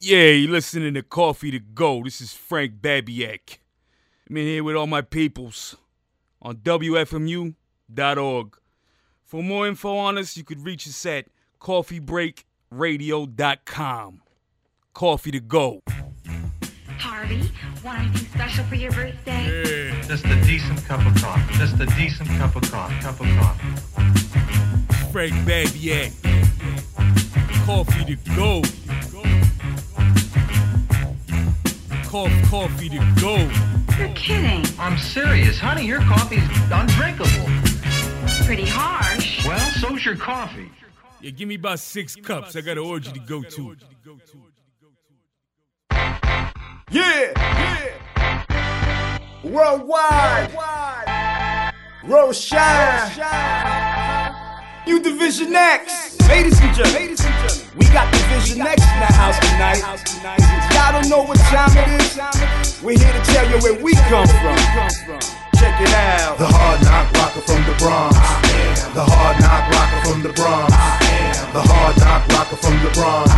Yeah, you listening to Coffee to Go. This is Frank Babiak. I'm in here with all my peoples on WFMU.org. For more info on us, you could reach us at coffeebreakradio.com. Coffee to Go. Harvey, want anything special for your birthday? Just a decent cup of coffee. Just a decent cup of coffee. Cup of coffee. Frank Babiak. Coffee to Go. Coffee, coffee to go. You're kidding. I'm serious, honey. Your coffee's undrinkable. Pretty harsh. Well, so's your coffee. Yeah, give me about six cups. I got an orgy to go to. Yeah, yeah. Worldwide. Roshine. You Division X. Ladies and gentlemen, we got Division X in the house tonight. Don't know what time it is. We're here to tell you where we come from. Check it out. The hard knock rocker from the Bronx. The hard knock rocker from the Bronx. The hard knock rocker from the Bronx.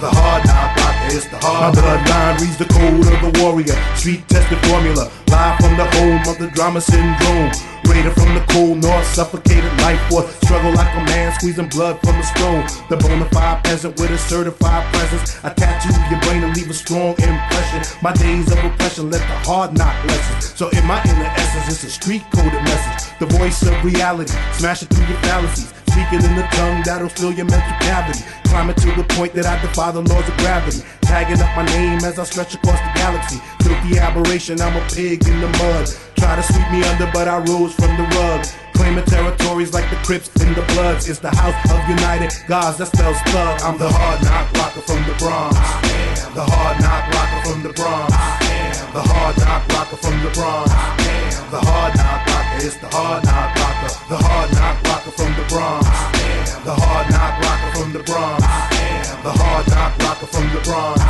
The hard knock is the hard. My bloodline reads the code of the warrior. Street tested formula. Live from the home of the drama syndrome. Raider from the cold north, suffocated life force. Struggle like a man squeezing blood from a stone. The bona fide peasant with a certified presence. I tattoo your brain and leave a strong impression. My days of oppression let the hard knock lessons. So in my inner essence, it's a street coded message. The voice of reality, smash it through your fallacies. Speaking in the tongue that'll fill your mental cavity. Climbing to the point that I defy the laws of gravity. Tagging up my name as I stretch across the galaxy. Filthy aberration, I'm a pig in the mud. Try to sweep me under, but I rose from the rug. Claiming territories like the Crips and the Bloods. It's the house of United Gods, that spells thug. I'm the hard knock rocker from the Bronx. I am The hard knock rocker from the Bronx. I am the hard knock rocker from the Bronx. I am The hard knock rocker is the hard knock rocker. The hard knock rocker from the Bronx. The hard knock rocker from the Bronx. The hard knock rocker from the Bronx.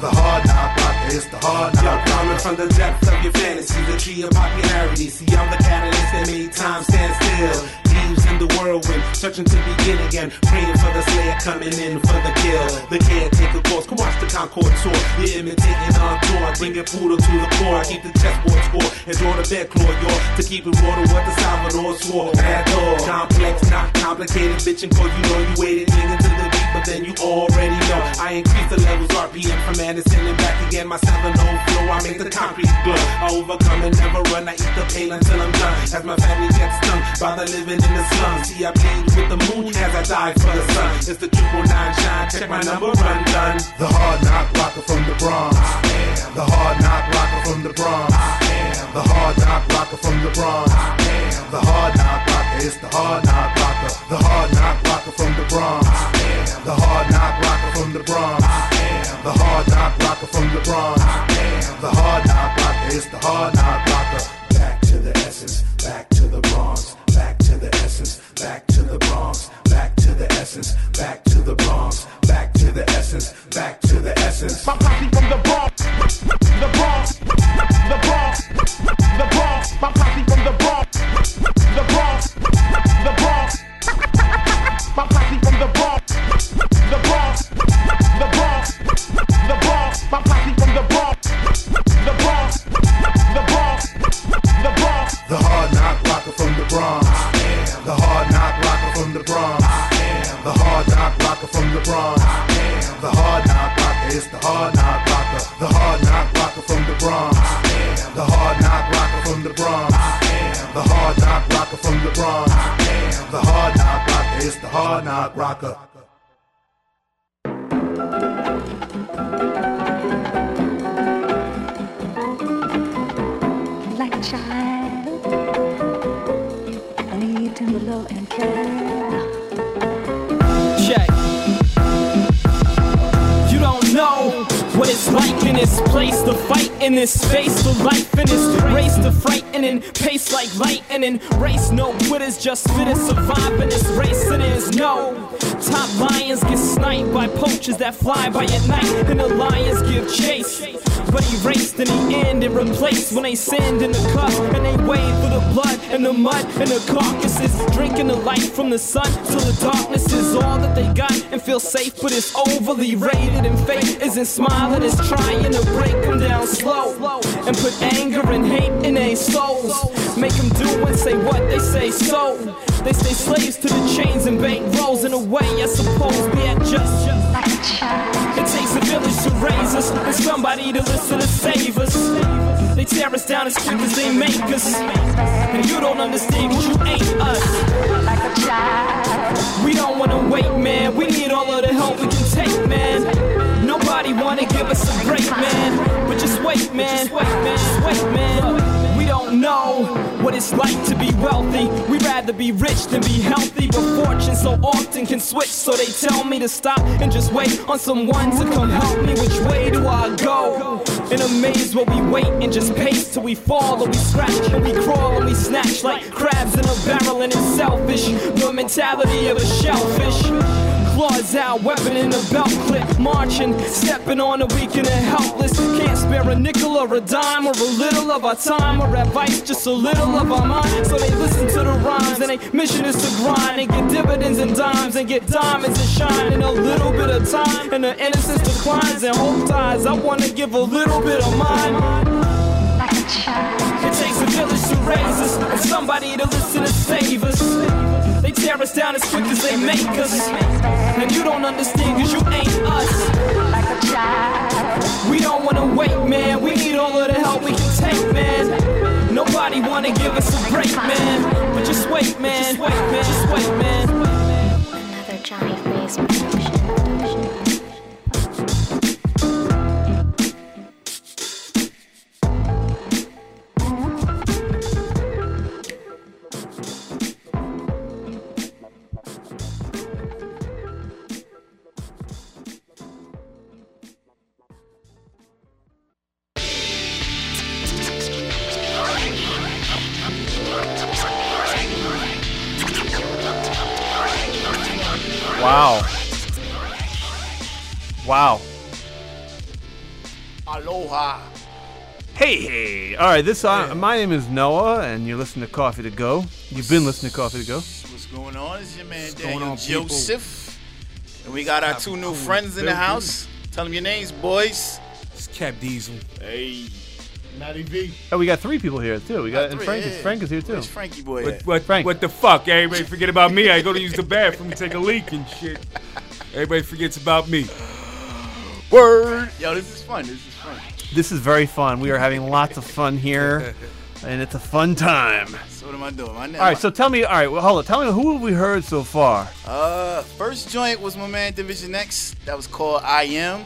The hard knock rocker is the hard knock Yo, rocker. coming from the depths of your fantasy, the tree of popularity. See, I'm the catalyst that made time stand still. In the whirlwind, searching to begin again. Praying for the slayer coming in for the kill. The caretaker course, come watch the Concord tour. You're imitating tour, bringing poodle to the core. Keep the chessboard score and draw the bed claw, yo. To keep it water what the Salvador swore. Bad dog, complex, not complicated, bitch. And cause you know you waited into the beat, but then you already know. I increase the levels RPM from Anderson and back again. My 7 flow, I make the concrete blow. I overcome and never run. I eat the pain until I'm done. As my family gets stung by the living in the slums. See, I bleed with the moon as I die for the sun. It's the triple nine shine. Check my number, run done. The hard knock rocker from the Bronx. I am The hard knock rocker from the Bronx. I am The hard knock rocker from the Bronx. I am The hard knock rocker is the hard knock rocker. The hard knock rocker from the Bronx. I am The hard knock rocker from the Bronx. I am The hard knock rocker from the Bronx. I am The hard knock rocker is the hard knock rocker. Back to the essence, back to the Bronx, back to the essence, back to the Bronx, back to the essence, back to the Bronx, back to the essence, back to the essence. My posse from the Bronx, the Bronx, the Bronx, the Bronx. My posse from the Bronx, the Bronx, the Bronx. My posse from the Bronx, the Bronx, the Bronx, the Bronx. My posse from the Bronx, just fittest survive that fly by at night, and the lions give chase. But erased in the end and replaced when they send in the cup and they wade through the blood and the mud and the carcasses, drinking the light from the sun till the darkness is all that they got and feel safe. But it's overly rated and fate isn't smiling, it's trying to break them down slow and put anger and hate in their souls. Make them do and say what they say so. They stay slaves to the chains and bank rolls in a way I suppose we adjust. It takes a village to raise us and somebody to listen to save us. They tear us down as quick as they make us. And you don't understand cause you ain't us. We don't wanna wait, man. We need all of the help we can take, man. Nobody wanna give us a break, man. But just wait, man. Just wait, man. Just wait, man. Know what it's like to be wealthy. We'd rather be rich than be healthy. But fortune so often can switch, so they tell me to stop and just wait on someone to come help me. Which way do I go? In a maze where we wait and just pace till we fall or we scratch and we crawl and we snatch like crabs in a barrel and it's selfish. The mentality of a shellfish. Claws out, weapon in the belt clip, marching, stepping on the weak and helpless. Can't spare a nickel or a dime or a little of our time or advice, just a little of our mind. So they listen to the rhymes and they mission is to grind and get dividends and dimes and get diamonds and shine in a little bit of time. And the innocence declines and hope dies. I wanna give a little bit of mine. Takes a village to raise us and somebody to listen to save us. They tear us down as quick as they make us. And you don't understand cause you ain't us. We don't wanna wait, man. We need all of the help we can take, man. Nobody wanna give us a break, man. But just wait, man. Just wait, man. Just wait, man. Another Johnny right, this uh, my name is Noah, and you're listening to Coffee to Go. You've been listening to Coffee to Go. What's going on? It's your man going Danyel on, people? Joseph. And we got our two new friends in the house. Tell them your names, boys. It's Cap Diesel. Hey. Matty V. Oh, we got three people here too. We got and three, Frank. Is. Frank is here too. Where's Frankie boy What, what, Frank. what the fuck? Everybody forget about me. I go to use the bathroom, take a leak and shit. Everybody forgets about me. Word. Yo, this is fun. This is fun. This is very fun. We are having lots of fun here, and it's a fun time. So what am I doing? All right, so tell me. All right, well, hold on. Tell me who have we heard so far? Uh, first joint was my man Division X. That was called I Am.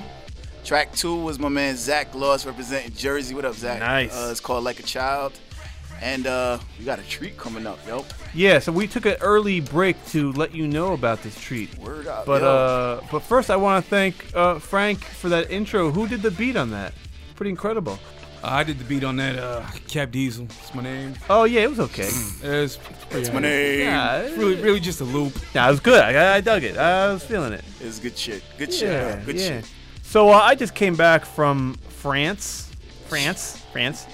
Track two was my man Zach Loss representing Jersey. What up, Zach? Nice. Uh, it's called Like a Child. And uh, we got a treat coming up, yo. Yeah, so we took an early break to let you know about this treat. Word up, But yo. uh, but first I want to thank uh, Frank for that intro. Who did the beat on that? Pretty incredible. I did the beat on that. Uh, Cap Diesel. It's my name. Oh yeah, it was okay. It's, That's my name. Yeah, It's really, really just a loop. yeah, it was good. I, I dug it. I was feeling it. It's good shit. Good shit. Yeah, yo. Good yeah. shit. So uh, I just came back from France, France, France,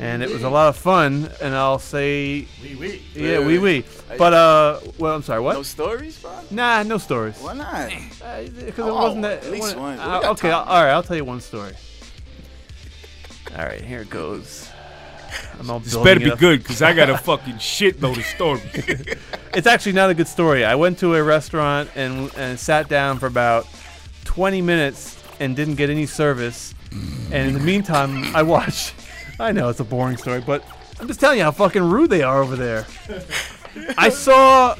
and it was a lot of fun. And I'll say, Wee wee. yeah, wee wee. But uh, well, I'm sorry, what? No stories, bro? Nah, no stories. Why not? Because Oh, it wasn't that. at least it one. We uh, got okay, time. all right. I'll tell you one story. All right, here it goes. I'm all This better be up. good, because I got a fucking shitload of stories. It's actually not a good story. I went to a restaurant and and sat down for about 20 minutes and didn't get any service. And in the meantime, I watched. I know it's a boring story, but I'm just telling you how fucking rude they are over there. I saw,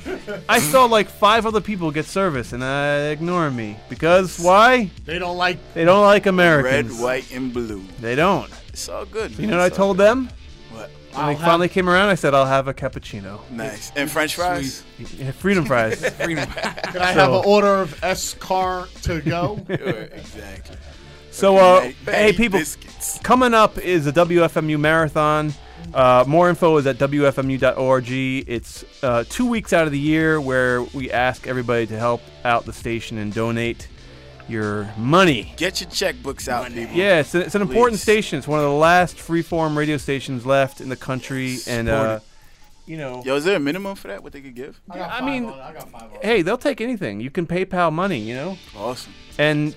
I saw like five other people get service, and uh, ignoring me because why? They don't like. They don't like Americans. Red, white, and blue. They don't. It's all good. You man. know what I It's all told good. them? What? When I'll they have- finally came around, I said I'll have a cappuccino. Nice. And French fries? Yeah, freedom fries. Freedom. Can I So- have an order of S car to go? Exactly. So, uh, hey, people, Biscuits. coming up is a WFMU marathon. Uh, more info is at WFMU.org. It's uh, two weeks out of the year where we ask everybody to help out the station and donate your money. Get your checkbooks out, people. Yeah, it's, it's an important station. It's one of the last freeform radio stations left in the country, and uh, you know, Yo, is there a minimum for that? What they could give? I mean, hey, they'll take anything. You can PayPal money, you know, Awesome. and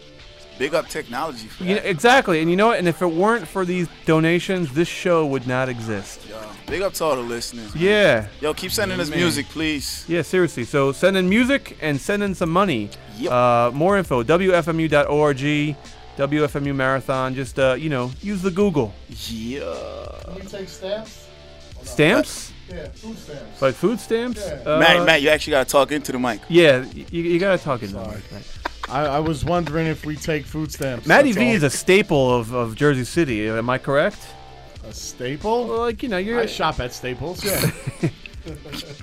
Big up technology for you know, exactly. And you know what? And if it weren't for these donations, this show would not exist. Yo, big up to all the listeners. man. Yeah. Yo, keep sending us music, please. Yeah, seriously. So send in music and send in some money. Yep. Uh, more info, WFMU.org, WFMU Marathon. Just, uh, you know, use the Google. Yeah. Can we take stamps? Stamps? Yeah, food stamps. Like food stamps? Yeah. Uh, Matt, Matt, you actually gotta talk into the mic. Yeah, you, you gotta talk in the mic, Matt. I, I was wondering if we take food stamps. Matty that's V all. is a staple of, of Jersey City. Am I correct? a staple. Well, like you know, you're I shop at Staples. Yeah.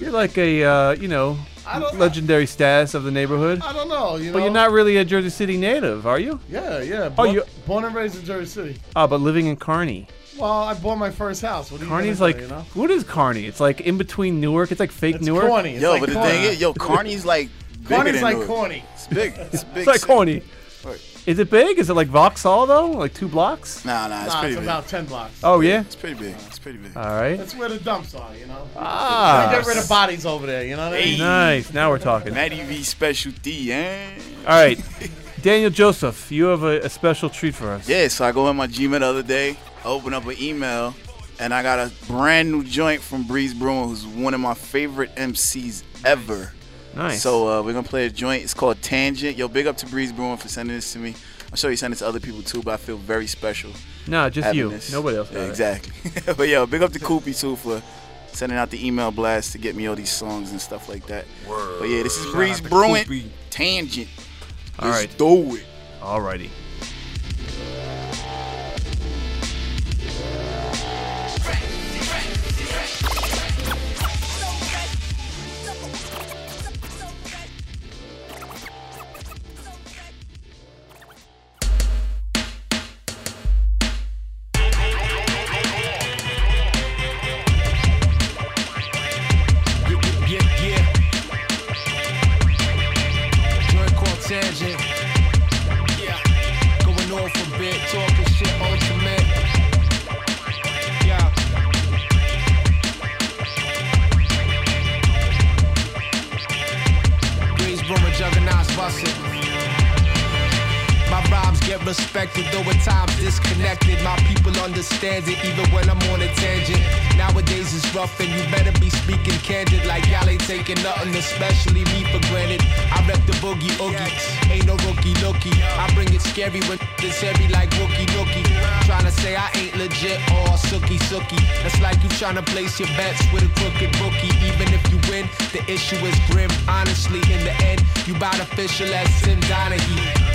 you're like a uh, you know I know. legendary status of the neighborhood. I don't know. You know. But you're not really a Jersey City native, are you? Yeah, yeah. Oh, Born, you- born and raised in Jersey City. Oh, but living in Kearny. Well, I bought my first house. What are Kearny's like do, you know? what is Kearney? It's like in between Newark. It's like fake It's Newark. corny. It's Yo, like but the corny. thing is, yo, Kearny's like bigger Corny's than like Newark. corny. It's big. It's big. It's like city. corny. Right. Is it big? Is it like Vauxhall though? Like two blocks? Nah, nah, it's Nah, pretty it's big. about ten blocks. Oh yeah. It's pretty big. It's pretty big. All right. That's where the dumps are. You know. Ah. They get rid of bodies over there. You know what I mean? Nice. Now we're talking. All Matty V specialty, eh? right. Danyel Joseph, you have a, a special treat for us. Yeah, so I go in my Gmail the other day, open up an email, and I got a brand new joint from Breeze Brewin, who's one of my favorite MCs ever. Nice. So uh, we're gonna play a joint. It's called Tangent. Yo, big up to Breeze Brewin for sending this to me. I'm sure you send it to other people too, but I feel very special. No, just you. this. Nobody else Yeah, exactly. but yo, big up to Koopy too for sending out the email blast to get me all these songs and stuff like that. But yeah, this is Breeze Brewin. Koopy. Tangent. All Let's right. do it. Alrighty. Respected, though at times disconnected. My people understand it, even when I'm on a tangent. Nowadays it's rough, and you better be speaking candid, like y'all ain't taking nothing, especially me for granted. I rep the boogie oogie, ain't no rookie lookie. I bring it scary when it's heavy like rookie nookie. to say I ain't legit or sookie sookie. That's like you trying to place your bets with a crooked bookie. Even if you win, the issue is grim. Honestly, in the end, you bout official as Tim Donaghy.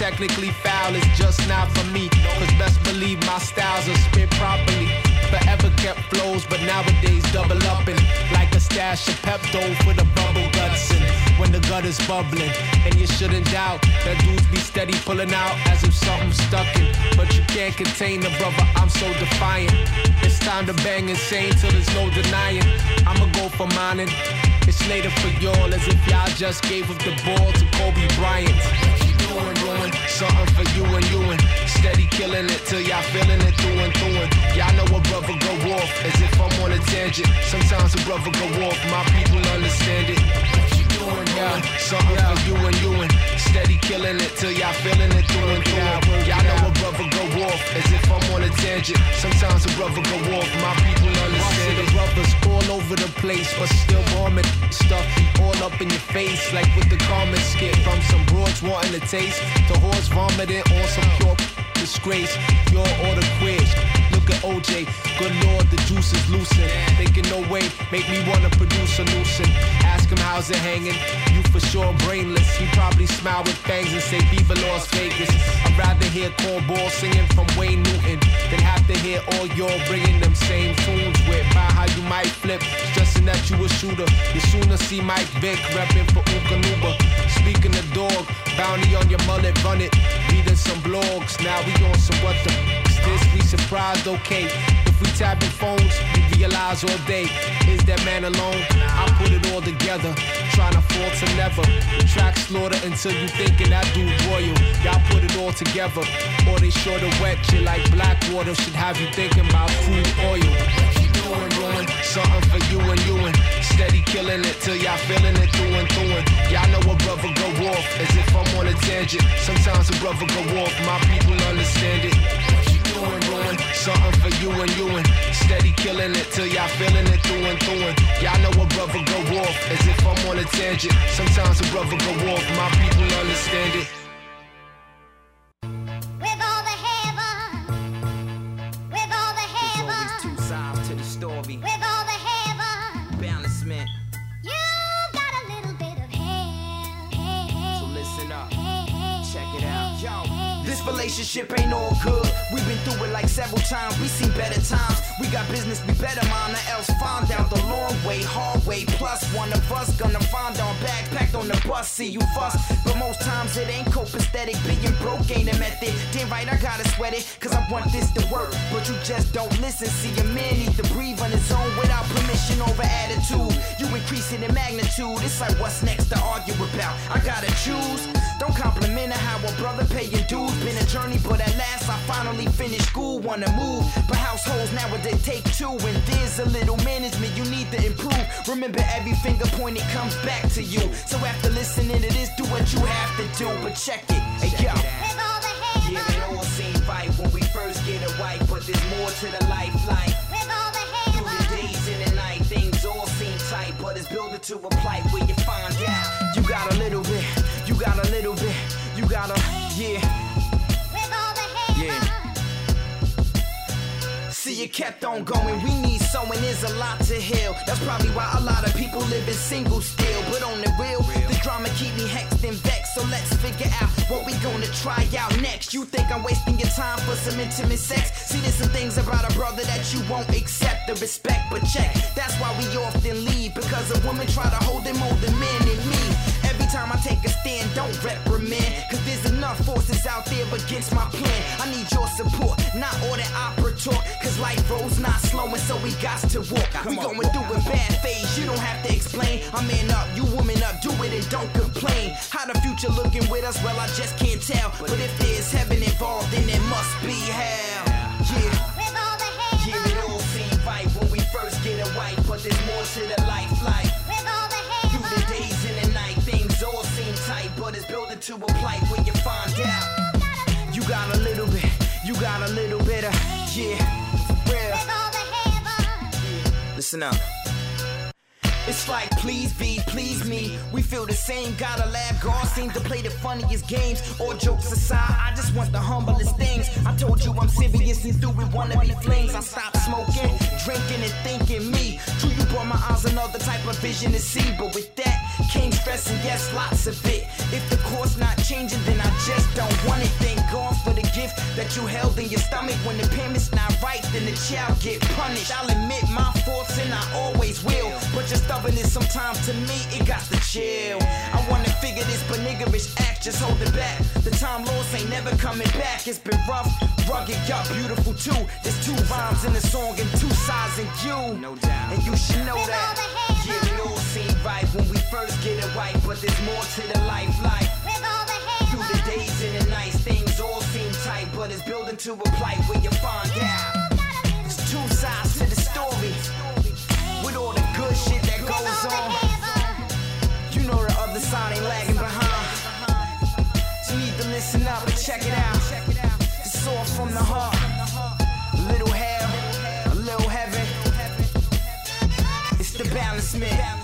Technically foul is just not for me. Cause best believe my styles are spit properly. Forever kept flows, but nowadays double up and like a stash of Pepto for the bubble guts. And when the gut is bubbling, and you shouldn't doubt that dudes be steady pulling out as if something's stuck in. But you can't contain the brother, I'm so defiant. It's time to bang insane till there's no denying. I'ma go for mine and it's later for y'all as if y'all just gave up the ball to Kobe Bryant. Something for you and you and steady killing it till y'all feeling it through and through. And y'all know a brother go off as if I'm on a tangent. Sometimes a brother go off, my people understand it. Yeah, something for you and you and steady killing it till y'all feeling it through and through. Y'all know a brother go off as if I'm on a tangent. Sometimes a brother go off, my people understand it. Brothers all over the place, but still bombing stuff all up in your face, like with the comment skit from some broads wanting to taste. The horse vomiting on some pure disgrace. You're all the quiz. At OJ, good lord, the juice is loosened. Thinking no way, make me wanna produce a nuisance. Ask him how's it hanging. You for sure brainless. He probably smile with fangs and say Viva Las Vegas. I'd rather hear cornball singing from Wayne Newton than have to hear all y'all bringing them same tunes with. By how you might flip, stressing that you a shooter. You sooner see Mike Vick repping for Eukanuba. Speaking of dog, bounty on your mullet, run it. Reading some blogs. Now we on some what the this? We surprised, okay. If we tapping phones, we realize all day. Is that man alone? I put it all together. Trying to fall to never. Track slaughter until you thinking that dude royal. Y'all put it all together. Or they sure to wet you like black water. Should have you thinking about crude oil. Keep doing, doing something for you and you and steady killing it till y'all feeling it through and through. And y'all know a brother go off as if I'm on a tangent. Sometimes a brother go off, my people understand it. Doing, doing something for you and you and steady killing it till y'all feeling it through and through. And y'all know a brother go off as if I'm on a tangent. Sometimes a brother go off, my people understand it. With all the heaven, with all the heaven, There's always two sides to the story. with all the heaven, Balancement. you got a little bit of hell. So listen up. Check it out. This relationship ain't all good. Several times. We seen better times. We got business, we better mind, or else find out the long way, hard way. Plus, one of us gonna find our backpack on the bus. See you fuss, but most times it ain't copacetic. Being broke ain't a method. Damn right, I gotta sweat it, cause I want this to work. But you just don't listen. See, a man need to breathe on his own without permission over attitude. You increase it in magnitude. It's like what's next to argue about. I gotta choose. Don't compliment how a brother paying dues. Been a journey, but at last I finally finished school. Wanna move, but households nowadays take two. And there's a little management you need to improve. Remember, every finger pointed comes back to you. So after listening to this, do what you have to do. But check it, hey yo. Yeah, it all seem right when we first get it right, but there's more to the life to a plight where you find out you got a little bit, you got a little bit, you got a yeah. Yeah. See, it kept on going. We need someone, there's a lot to heal. That's probably why a lot of people live in single still. But on the real, the drama keep me hexed and vexed. So let's figure out what we gonna try out next. You think I'm wasting your time for some intimate sex? See, there's some things about a brother that you won't accept the respect, but check. That's why we often leave because a woman try to hold them more than men and me. Every time I take a stand, don't reprimand. Cause there's enough forces out there against my plan. I need your support, not all that opera talk. Cause life rolls not slowing, so we got to walk. we going through a bad phase, you don't have to explain. I'm man up, you woman up, do it and don't complain. How the future looking with us, well, I just can't tell. But if there's heaven involved, then there must be hell. Yeah. Yeah, it all seem right when we first get it right, but there's more to the life like. Through the days and the night, things all seem tight, but it's building to a plight where you find out. You got a little bit, you got a little bit of, yeah, for real. Listen up. It's like please be, please me. We feel the same, gotta laugh. God seems to play the funniest games. All jokes aside, I just want the humblest things. I told you I'm serious and through with wannabe flings. I stopped smoking, drinking, and thinking me. True, you brought my eyes another type of vision to see. But with that came stress and yes, lots of it. If the course not changing, then I just don't want it. Thank God for the gift that you held in your stomach. When the parent's not right, then the child get punished. I'll admit my faults and I always will. But your stubbornness sometimes to me, it got to chill. I wanna figure this, but niggerish act just hold it back. The time lost ain't never coming back. It's been rough, rugged, y'all beautiful too. There's two rhymes in the song and two sides in you. No doubt. And you should know that. Yeah, it all seem right when we first get it right, but there's more to the life like. Through the days and the nights, things all seem tight, but it's building to a plight where you find out. There's two sides to the story. With all the good shit goes on. You know the other side ain't lagging behind. You need to listen up and check it out. It's all from the heart. A little hell, a little heaven. It's the balance man.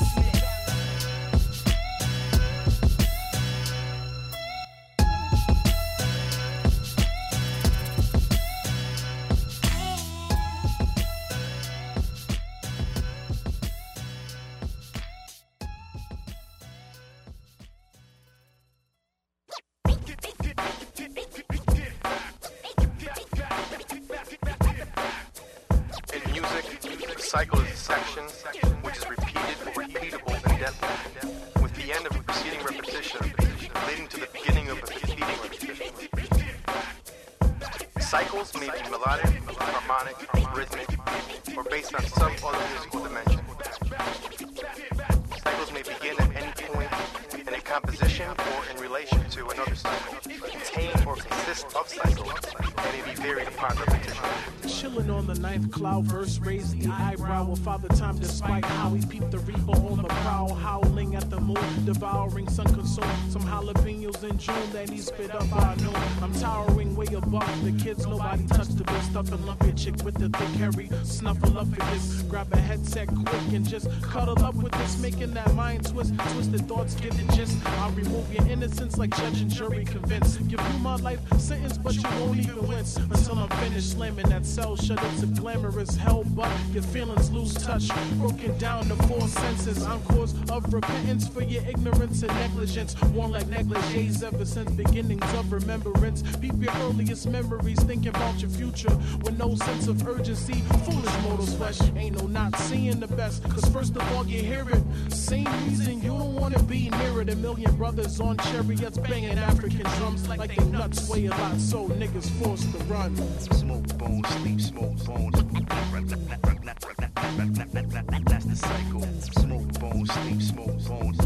Some jalapenos in June that he spit up by noon. I'm towering way above the kids, nobody touched the big stuff and lump your chick with the thick hairy snuffleupagus. Grab a headset quick and just cuddle up with this, making that mind twist. Twisted thoughts get the gist. I'll remove your innocence like judge and jury convinced. Give you my life sentence, but you won't even wince until I'm finished slamming that cell shut. up to glamorous hell, but your feelings lose touch. Broken down to four senses. Encores of repentance for your ignorance and negligence. Worn like negligees ever since beginnings of remembrance. Beep your earliest memories, thinking about your future with no sense of urgency. Foolish mortals flesh ain't no not seeing the best. Cause first of all, you hear it. Same reason you don't wanna be near it. A million brothers on chariots banging African drums like they nuts weigh a lot, so niggas forced to run. Smoke bones, sleep, smoke bones. That's the cycle. Smoke bones, sleep, smoke bones.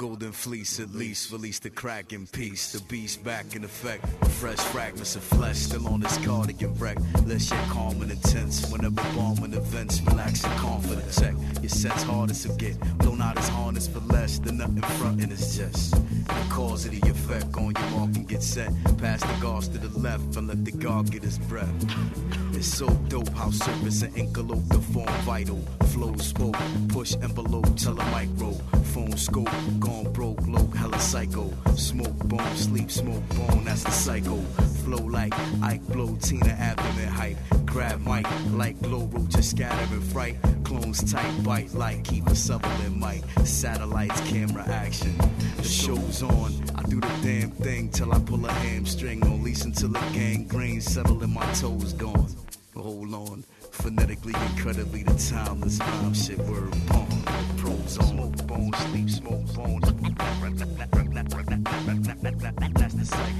golden fleece, at least release the crack in peace. The beast back in effect, fresh fragments of flesh still on this cardigan wreck. Less yet calm and intense. Whenever bombing events, relax and confident. Check your sense hard to get. Blown out his harness for less than nothing frontin' is just the cause of the effect. On your mark and get set. Pass the guards to the left and let the guard get his breath. It's so dope how surface and envelope the form vital. Flow spoke, push envelope, tell a micro. Phone scope, gone broke, low, hella psycho. Smoke bone, sleep, smoke bone, that's the cycle. Flow like Ike blow, Tina abdomen hype. Grab mic like glow roaches scattering fright. Clones tight, bite like Kiefer Sutherland mic. Satellites, camera action. The show's on. I do the damn thing till I pull a hamstring. On lease until the gangrene settle and my toes gone. Phonetically, incredibly, the timeless rhyme shit word bomb. Pros on. Smoke bones, sleep, smoke bones. That's the cycle.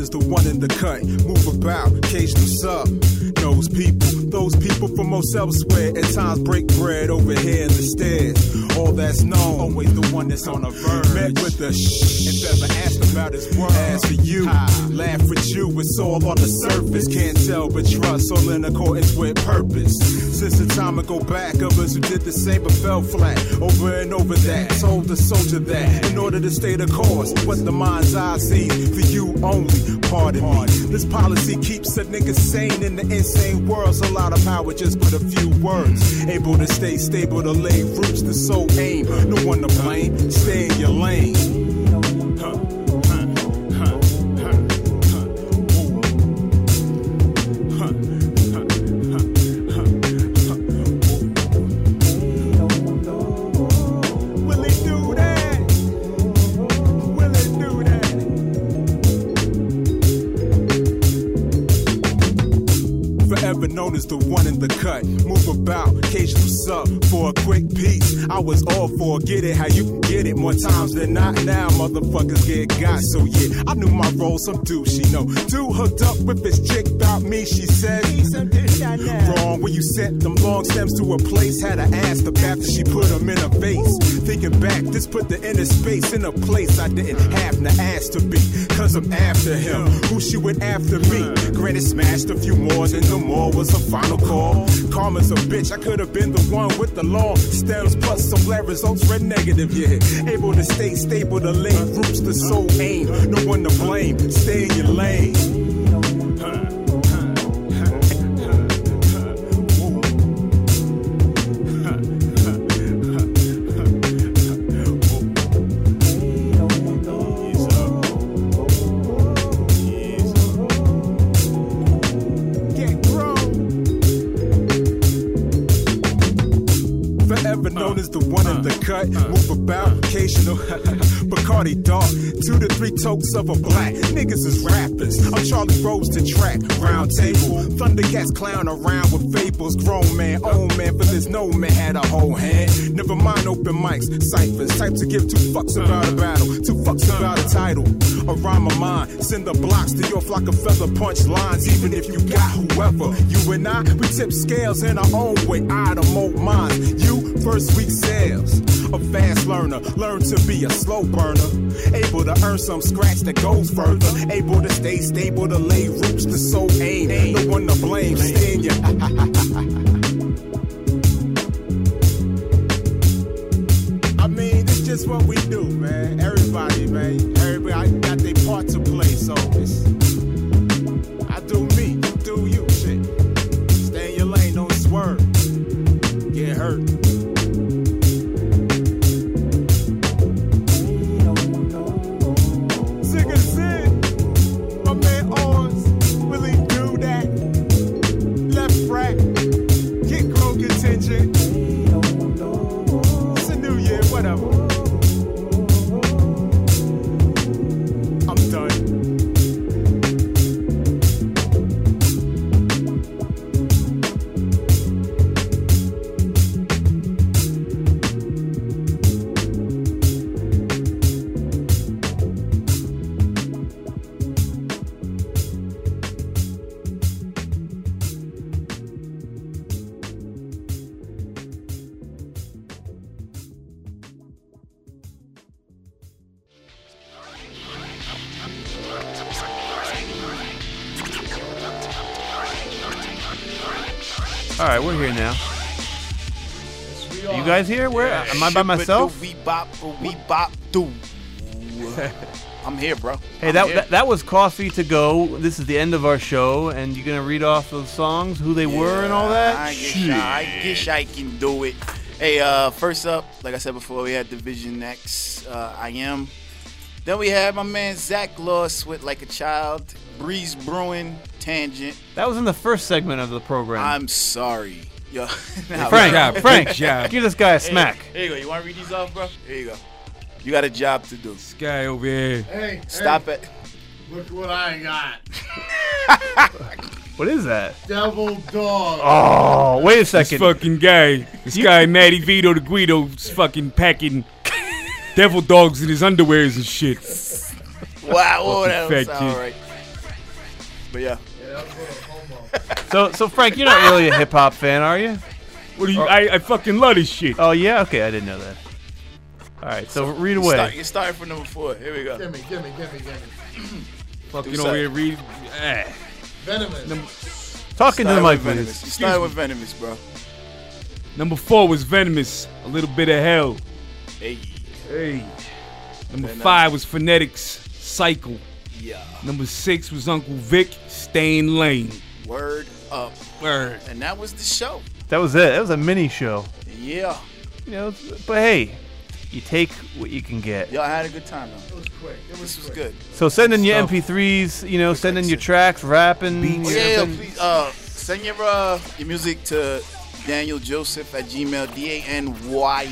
Known as the one in the cut. Move about, cage them sub. Knows people, those people from most elsewhere. At times break bread over here in the stairs. All that's known, always the one that's on a verge. Met with the shh, if ever asked about his world. As for you, laugh with you, it's all on the surface. Can't tell but trust, all in accordance with purpose. Since the time I go back, others who did the same but fell flat. Over and over that, told the soldier that in order to stay the course, what the mind's eye sees for you only. Pardon me. This policy keeps a nigga sane in the insane world. So a lot of power, just put a few words. Able to stay stable, to lay roots, to soul aim. No one to blame. Stay in your lane. Up for a quick piece. I was all for get it how you can get it more times than not. Now motherfuckers get got. So yeah, I knew my role. Some dude she know. Dude hooked up with this chick about me. She said, Wrong When you sent them long stems to a place, had to ask the after she put them in a vase. Thinking back, this put the inner space in a place I didn't have to ask to be. Cause I'm after him. Who she went after me? Granted, smashed a few more, and no more was a final call. Karma's a bitch, I could have been the one with the long stems, plus some lab results red negative, yeah. Able to stay stable, to lay roots, the soul aim. No one to blame, stay in your lane. As the one in the cut. Move about, occasional. Bacardi dark. Two to three tokes of a black. Niggas is rappers. I'm Charlie Rose to track. Round table. Thundercats clown around with fables. Grown man, old man, but there's no man had a whole hand. Never mind open mics, ciphers. Type to give two fucks about a battle. Two fucks about a title. A rhyme of mine. Send the blocks to your flock of feather punch lines. Even if you got whoever. You and I, we tip scales in our own way. I the mold minds. You first week sales. A fast learner, learn to be a slow burner. Able to earn some scratch that goes further. Able to stay stable, to lay roots, to so aim. No one to blame, stay in your. I mean, it's just what we do, man. Everybody, guys here? Where am I by myself? We bop, we bop, do. I'm here, bro. Hey, I'm that, here. that that was coffee to go. This is the end of our show, and you're gonna read off those songs, who they were, and all that. I guess, I, I guess I can do it. Hey, uh, first up, like I said before, we had Division X. Uh, I am. Then we had my man Zach Loss with Like a Child, Breeze Brewin, Tangent. That was in the first segment of the program. I'm sorry. Yo, Hey, Frank, Frank, give this guy a Hey, smack. Here you go. You want to read these off, bro? Here you go. You got a job to do. This guy over here. Hey, Stop hey, it. Look what I got. What is that? Devil dog. Oh, wait a second. This fucking guy. This guy, Matty Vito the Guido, is fucking packing devil dogs in his underwears and shit. Wow, Fucking that was fat kid. all right. But yeah. So, so Frank, you're not really a hip hop fan, are you? What do you? I, I fucking love this shit. Oh yeah, okay, I didn't know that. All right, so read You away. Start, you starting from number four. Here we go. Gimme, gimme, gimme, gimme. Fucking Do over something. here read. Eh. Venomous. Talking to the Starting mic, Venomous. please. You started with Venomous, bro. Number four was Venomous. A little bit of hell. Hey. Hey. Number Then, uh, five was Phonetics. Cycle. Yeah. Number six was Uncle Vic. Stain Lane. Word up. Word. And that was the show. That was it. That was a mini show. Yeah. You know, but hey, you take what you can get. Y'all had a good time though. It was quick. It was, This was good. So send in your Stuff. MP3s. You know, send in your tracks, rapping. Oh, yeah, yeah, send- please uh, send your uh, your music to Danyel Joseph at Gmail, D A N Y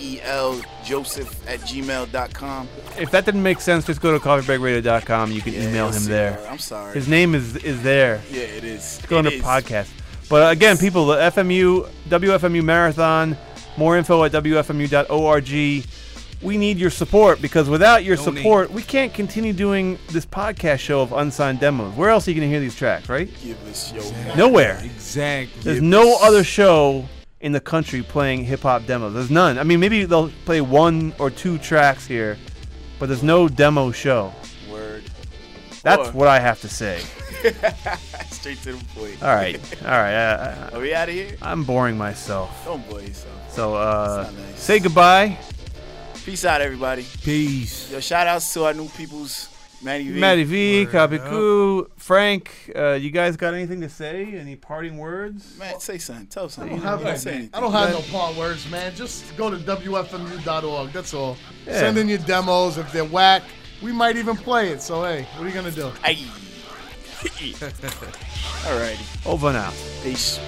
E L Joseph at gmail.com. If that didn't make sense, just go to coffeebreakradio.com. You can Yeah, email him there. that. I'm sorry. His name is is there. Yeah, it is. Go It under podcast. But again, people, the FMU WFMU marathon. More info at wfmu.org. we need your support because without your Donate. support, we can't continue doing this podcast show of unsigned demos. Where else are you going to hear these tracks, right? Give us your Nowhere. Exactly. There's no other show in the country playing hip hop demos. There's none. I mean, maybe they'll play one or two tracks here, but there's no demo show. Word. That's Or- what I have to say. Straight to the point. All right, all right. Uh, Are we out of here? I'm boring myself. Don't bore yourself. So uh, nice. say goodbye. Peace out, everybody. Peace. Yo, shout outs to our new peoples, Matty V. Matty V, Kapiku, Frank. Uh, you guys got anything to say? Any parting words? Man, say something. Tell something. I something. don't have, You say anything. I don't have no part words, man. Just go to WFMU.org. That's all. Yeah. Send in your demos. If they're whack, we might even play it. So, hey, what are you going to do? Hey. Alrighty. Over now. Peace.